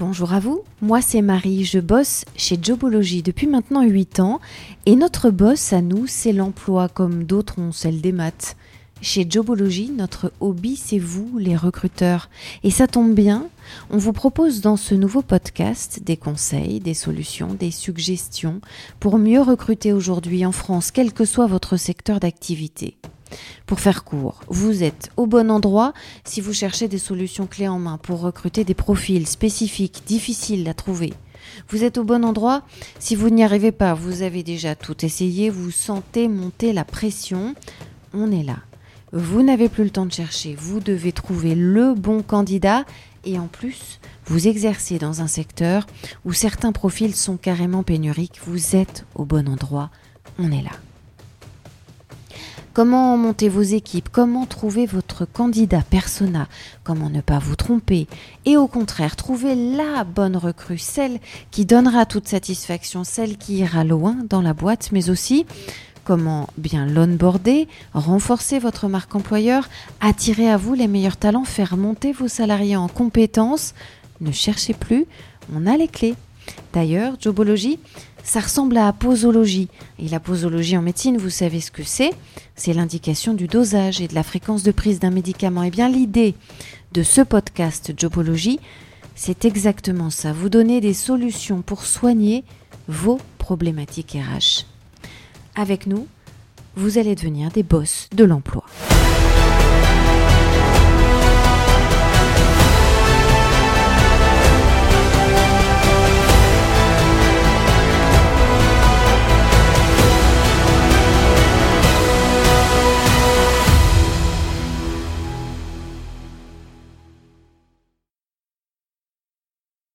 Bonjour à vous, moi c'est Marie, je bosse chez Jobology depuis maintenant 8 ans. Et notre boss à nous c'est l'emploi comme d'autres ont celle des maths. Chez Jobology, notre hobby c'est vous les recruteurs. Et ça tombe bien, on vous propose dans ce nouveau podcast des conseils, des solutions, des suggestions pour mieux recruter aujourd'hui en France quel que soit votre secteur d'activité. Pour faire court, vous êtes au bon endroit si vous cherchez des solutions clés en main pour recruter des profils spécifiques, difficiles à trouver. Vous êtes au bon endroit si vous n'y arrivez pas, vous avez déjà tout essayé, vous sentez monter la pression. On est là. Vous n'avez plus le temps de chercher, vous devez trouver le bon candidat et en plus, vous exercez dans un secteur où certains profils sont carrément pénuriques, vous êtes au bon endroit, on est là. Comment monter vos équipes, comment trouver votre candidat persona, comment ne pas vous tromper? Et au contraire trouver la bonne recrue, celle qui donnera toute satisfaction, celle qui ira loin dans la boîte, mais aussi comment bien l'onboarder, renforcer votre marque employeur, attirer à vous les meilleurs talents, faire monter vos salariés en compétences. Ne cherchez plus, on a les clés. D'ailleurs, Jobology, ça ressemble à posologie. Et la posologie en médecine, vous savez ce que c'est C'est l'indication du dosage et de la fréquence de prise d'un médicament. Et eh bien l'idée de ce podcast Jobologie, c'est exactement ça. Vous donner des solutions pour soigner vos problématiques RH. Avec nous, vous allez devenir des boss de l'emploi.